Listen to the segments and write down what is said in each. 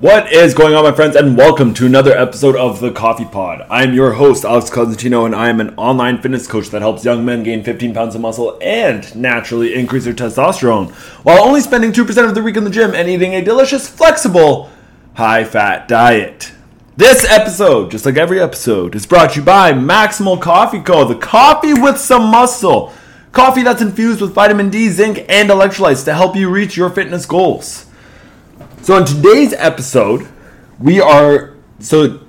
What is going on, my friends, and welcome to another episode of the Coffee Pod. I'm your host, Alex Cosentino, and I am an online fitness coach that helps young men gain 15 pounds of muscle and naturally increase their testosterone while only spending 2% of the week in the gym and eating a delicious, flexible, high fat diet. This episode, just like every episode, is brought to you by Maximal Coffee Co., the coffee with some muscle. Coffee that's infused with vitamin D, zinc, and electrolytes to help you reach your fitness goals. So in today's episode, we are so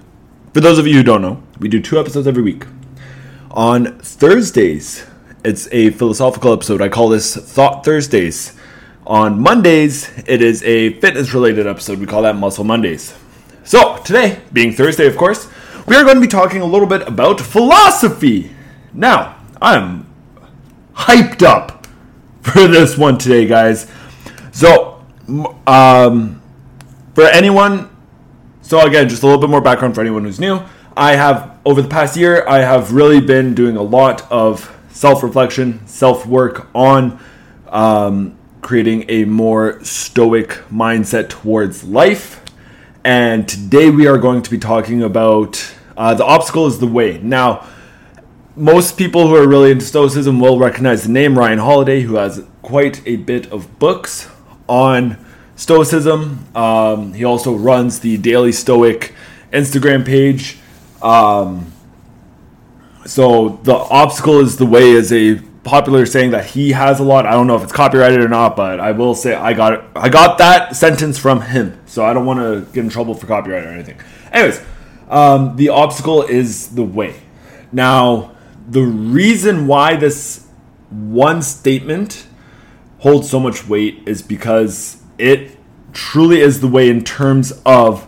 for those of you who don't know, we do two episodes every week. On Thursdays, it's a philosophical episode. I call this Thought Thursdays. On Mondays, it is a fitness related episode. We call that Muscle Mondays. So, today, being Thursday, of course, we are going to be talking a little bit about philosophy. Now, I'm hyped up for this one today, guys. So, um, for anyone, so again, just a little bit more background for anyone who's new. I have, over the past year, I have really been doing a lot of self reflection, self work on um, creating a more stoic mindset towards life. And today we are going to be talking about uh, the obstacle is the way. Now, most people who are really into Stoicism will recognize the name Ryan Holiday, who has quite a bit of books on Stoicism. Um, he also runs the Daily Stoic Instagram page. Um, so the obstacle is the way is a popular saying that he has a lot. I don't know if it's copyrighted or not, but I will say I got it. I got that sentence from him, so I don't want to get in trouble for copyright or anything. Anyways, um, the obstacle is the way. Now, the reason why this one statement holds so much weight is because it truly is the way in terms of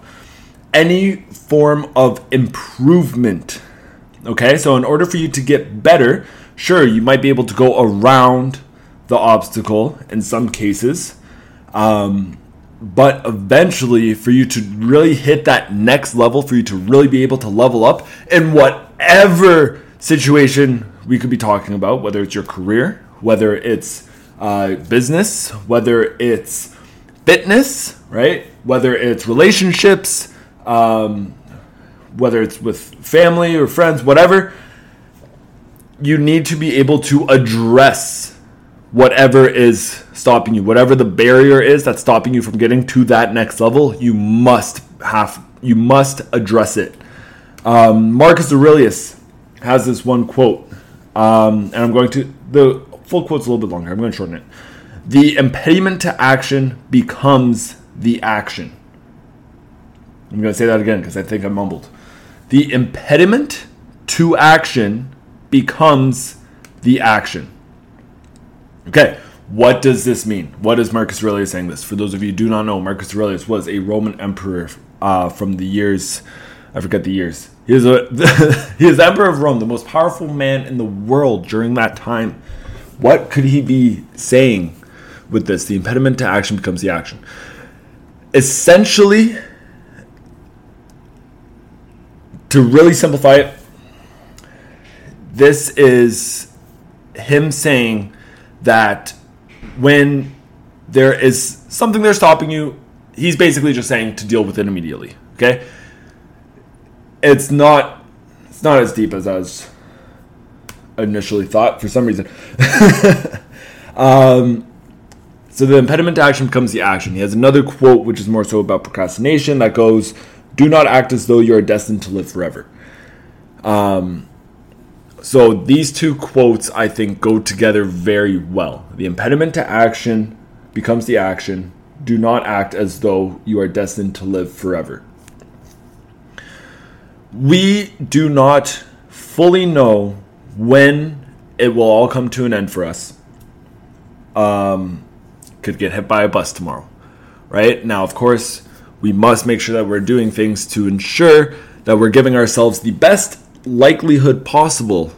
any form of improvement. Okay, so in order for you to get better, sure, you might be able to go around the obstacle in some cases. Um, but eventually, for you to really hit that next level, for you to really be able to level up in whatever situation we could be talking about, whether it's your career, whether it's uh, business, whether it's fitness, right? Whether it's relationships, um, whether it's with family or friends, whatever, you need to be able to address whatever is stopping you, whatever the barrier is that's stopping you from getting to that next level. You must have, you must address it. Um, Marcus Aurelius has this one quote, um, and I'm going to the full quote's a little bit longer. I'm going to shorten it the impediment to action becomes the action. I'm going to say that again because I think I mumbled. The impediment to action becomes the action. Okay, what does this mean? What is Marcus Aurelius saying this? For those of you who do not know, Marcus Aurelius was a Roman emperor uh, from the years, I forget the years. He is, a, he is emperor of Rome, the most powerful man in the world during that time. What could he be saying with this. The impediment to action becomes the action. Essentially, to really simplify it, this is him saying that when there is something there stopping you, he's basically just saying to deal with it immediately. Okay? It's not it's not as deep as I was initially thought for some reason. um, so the impediment to action becomes the action. He has another quote, which is more so about procrastination, that goes, "Do not act as though you are destined to live forever." Um, so these two quotes, I think, go together very well. The impediment to action becomes the action. Do not act as though you are destined to live forever. We do not fully know when it will all come to an end for us. Um, could get hit by a bus tomorrow, right? Now, of course, we must make sure that we're doing things to ensure that we're giving ourselves the best likelihood possible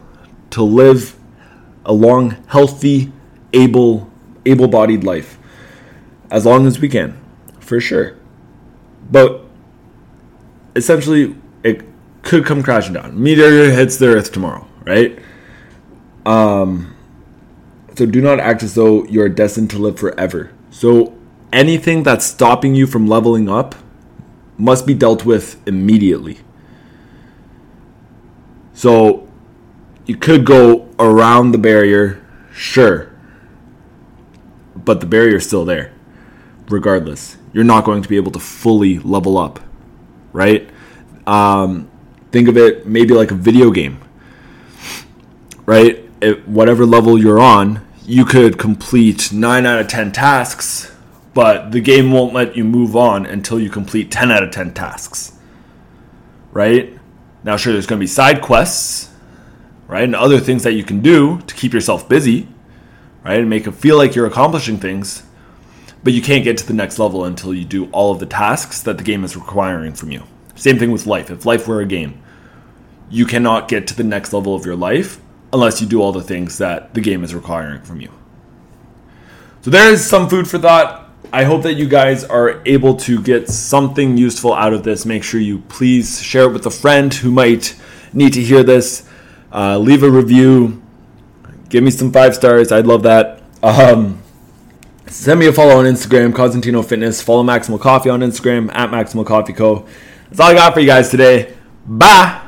to live a long, healthy, able, able-bodied life as long as we can, for sure. But essentially, it could come crashing down. Meteor hits the Earth tomorrow, right? Um, so do not act as though you are destined to live forever. So anything that's stopping you from leveling up, must be dealt with immediately. So you could go around the barrier, sure. But the barrier is still there, regardless. You're not going to be able to fully level up, right? Um, think of it maybe like a video game, right? At whatever level you're on, you could complete 9 out of 10 tasks, but the game won't let you move on until you complete 10 out of 10 tasks, right? Now, sure, there's going to be side quests, right? And other things that you can do to keep yourself busy, right? And make it feel like you're accomplishing things. But you can't get to the next level until you do all of the tasks that the game is requiring from you. Same thing with life. If life were a game, you cannot get to the next level of your life unless you do all the things that the game is requiring from you. So there is some food for thought. I hope that you guys are able to get something useful out of this. Make sure you please share it with a friend who might need to hear this. Uh, leave a review. Give me some five stars. I'd love that. Um, send me a follow on Instagram, Cosentino Fitness. Follow Maximal Coffee on Instagram at Maximal Coffee Co. That's all I got for you guys today. Bye.